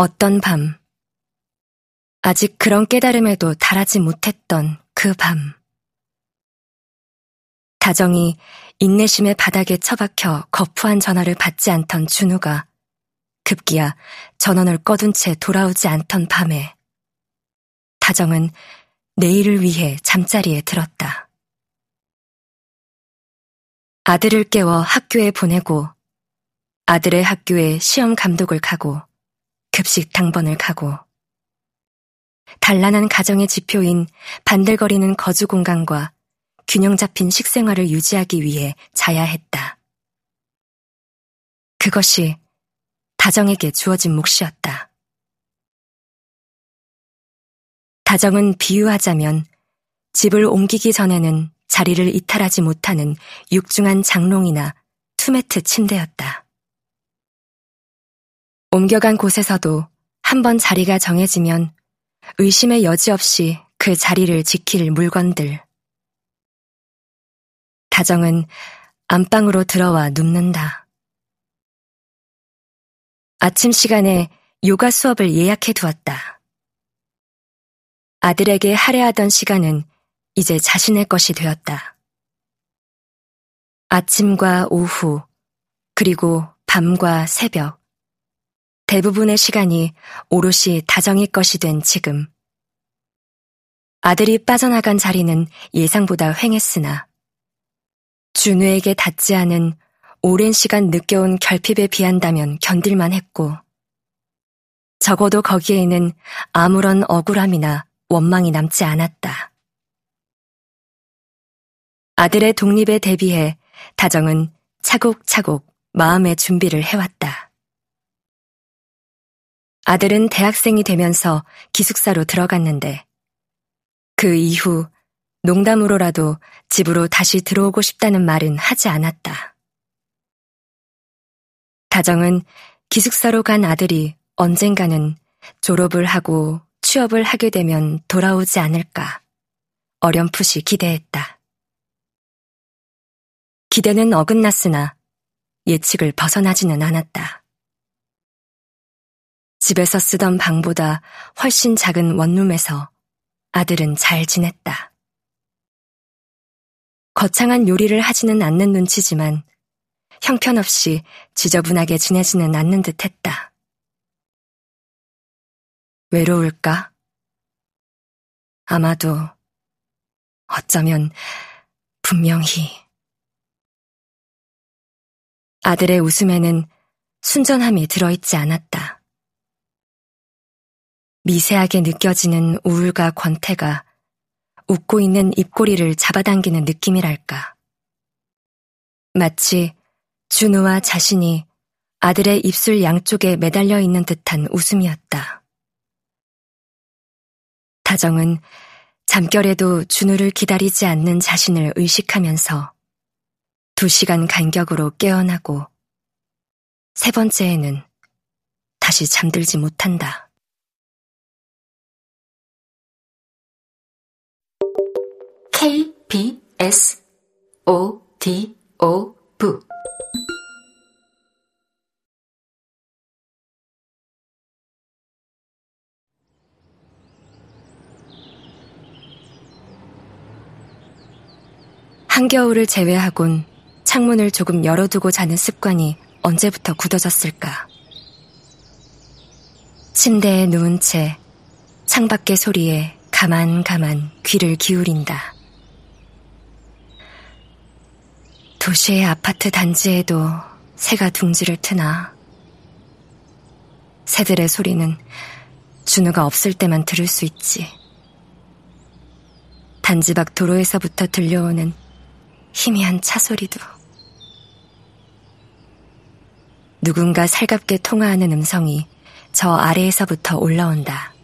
어떤 밤. 아직 그런 깨달음에도 달하지 못했던 그 밤. 다정이 인내심의 바닥에 처박혀 거푸한 전화를 받지 않던 준우가 급기야 전원을 꺼둔 채 돌아오지 않던 밤에 다정은 내일을 위해 잠자리에 들었다. 아들을 깨워 학교에 보내고 아들의 학교에 시험 감독을 가고 급식 당번을 가고 단란한 가정의 지표인 반들거리는 거주 공간과 균형 잡힌 식생활을 유지하기 위해 자야 했다. 그것이 다정에게 주어진 몫이었다. 다정은 비유하자면 집을 옮기기 전에는 자리를 이탈하지 못하는 육중한 장롱이나 투매트 침대였다. 옮겨간 곳에서도 한 번 자리가 정해지면 의심의 여지 없이 그 자리를 지킬 물건들. 다정은 안방으로 들어와 눕는다. 아침 시간에 요가 수업을 예약해 두었다. 아들에게 할애하던 시간은 이제 자신의 것이 되었다. 아침과 오후, 그리고 밤과 새벽, 대부분의 시간이 오롯이 다정이 것이 된 지금. 아들이 빠져나간 자리는 예상보다 횡했으나 준우에게 닿지 않은 오랜 시간 느껴온 결핍에 비한다면 견딜만 했고 적어도 거기에는 아무런 억울함이나 원망이 남지 않았다. 아들의 독립에 대비해 다정은 차곡차곡 마음의 준비를 해왔다. 아들은 대학생이 되면서 기숙사로 들어갔는데 그 이후 농담으로라도 집으로 다시 들어오고 싶다는 말은 하지 않았다. 다정은 기숙사로 간 아들이 언젠가는 졸업을 하고 취업을 하게 되면 돌아오지 않을까 어렴풋이 기대했다. 기대는 어긋났으나 예측을 벗어나지는 않았다. 집에서 쓰던 방보다 훨씬 작은 원룸에서 아들은 잘 지냈다. 거창한 요리를 하지는 않는 눈치지만 형편없이 지저분하게 지내지는 않는 듯 했다. 외로울까? 아마도 어쩌면 분명히 아들의 웃음에는 순전함이 들어있지 않았다. 미세하게 느껴지는 우울과 권태가 웃고 있는 입꼬리를 잡아당기는 느낌이랄까. 마치 준우와 자신이 아들의 입술 양쪽에 매달려 있는 듯한 웃음이었다. 다정은 잠결에도 준우를 기다리지 않는 자신을 의식하면서 두 시간 간격으로 깨어나고 세 번째에는 다시 잠들지 못한다. KBS O D O V 한겨울을 제외하곤 창문을 조금 열어두고 자는 습관이 언제부터 굳어졌을까. 침대에 누운 채 창밖의 소리에 가만가만 귀를 기울인다. 도시의 아파트 단지에도 새가 둥지를 트나. 새들의 소리는 준우가 없을 때만 들을 수 있지. 단지 밖 도로에서부터 들려오는 희미한 차 소리도. 누군가 살갑게 통화하는 음성이 저 아래에서부터 올라온다.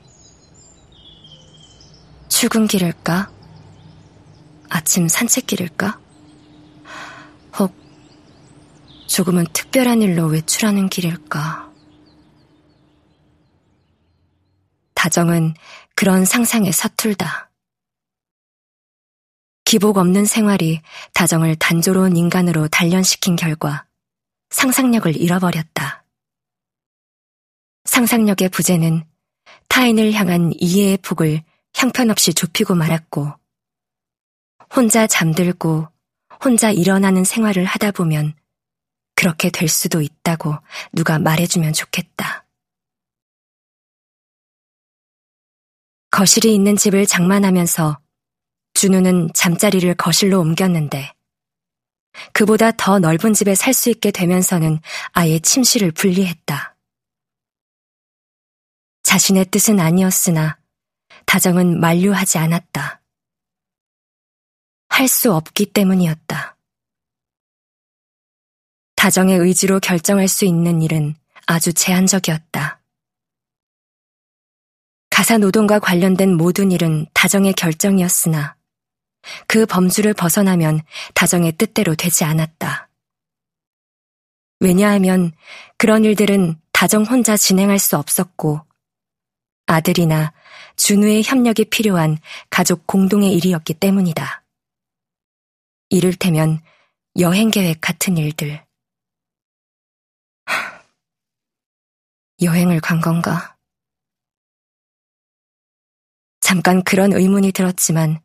출근길일까? 아침 산책길일까? 조금은 특별한 일로 외출하는 길일까. 다정은 그런 상상에 서툴다. 기복 없는 생활이 다정을 단조로운 인간으로 단련시킨 결과 상상력을 잃어버렸다. 상상력의 부재는 타인을 향한 이해의 폭을 형편없이 좁히고 말았고, 혼자 잠들고 혼자 일어나는 생활을 하다 보면 그렇게 될 수도 있다고 누가 말해주면 좋겠다. 거실이 있는 집을 장만하면서 준우는 잠자리를 거실로 옮겼는데 그보다 더 넓은 집에 살 수 있게 되면서는 아예 침실을 분리했다. 자신의 뜻은 아니었으나 다정은 만류하지 않았다. 할 수 없기 때문이었다. 다정의 의지로 결정할 수 있는 일은 아주 제한적이었다. 가사 노동과 관련된 모든 일은 다정의 결정이었으나 그 범주를 벗어나면 다정의 뜻대로 되지 않았다. 왜냐하면 그런 일들은 다정 혼자 진행할 수 없었고 아들이나 준우의 협력이 필요한 가족 공동의 일이었기 때문이다. 이를테면 여행 계획 같은 일들. 여행을 간 건가? 잠깐 그런 의문이 들었지만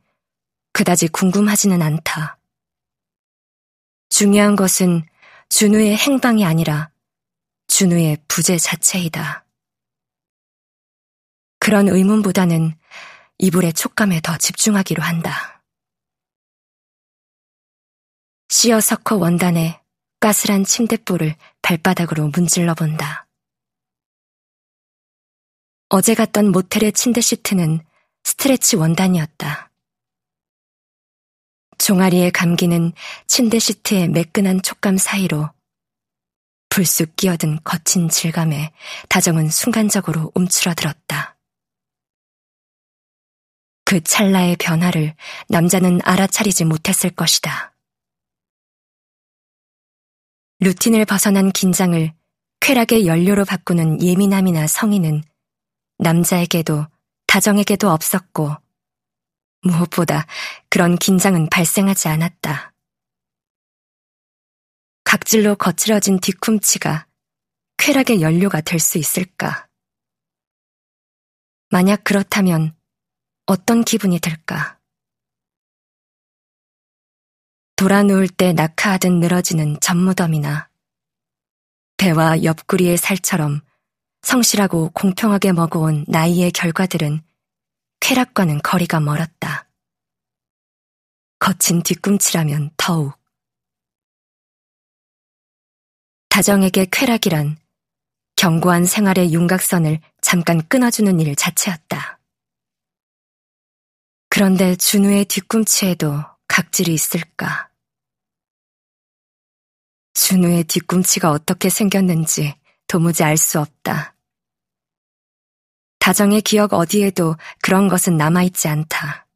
그다지 궁금하지는 않다. 중요한 것은 준우의 행방이 아니라 준우의 부재 자체이다. 그런 의문보다는 이불의 촉감에 더 집중하기로 한다. 시어서커 원단에 까슬한 침대볼을 발바닥으로 문질러 본다. 어제 갔던 모텔의 침대 시트는 스트레치 원단이었다. 종아리에 감기는 침대 시트의 매끈한 촉감 사이로 불쑥 끼어든 거친 질감에 다정은 순간적으로 움츠러들었다. 그 찰나의 변화를 남자는 알아차리지 못했을 것이다. 루틴을 벗어난 긴장을 쾌락의 연료로 바꾸는 예민함이나 성의는 남자에게도 다정에게도 없었고, 무엇보다 그런 긴장은 발생하지 않았다. 각질로 거칠어진 뒤꿈치가 쾌락의 연료가 될 수 있을까? 만약 그렇다면 어떤 기분이 들까? 돌아 누울 때 낙하하듯 늘어지는 젖무덤이나 배와 옆구리의 살처럼 성실하고 공평하게 먹어온 나이의 결과들은 쾌락과는 거리가 멀었다. 거친 뒤꿈치라면 더욱. 다정에게 쾌락이란 견고한 생활의 윤곽선을 잠깐 끊어주는 일 자체였다. 그런데 준우의 뒤꿈치에도 각질이 있을까? 준우의 뒤꿈치가 어떻게 생겼는지 도무지 알 수 없다. 다정의 기억 어디에도 그런 것은 남아있지 않다.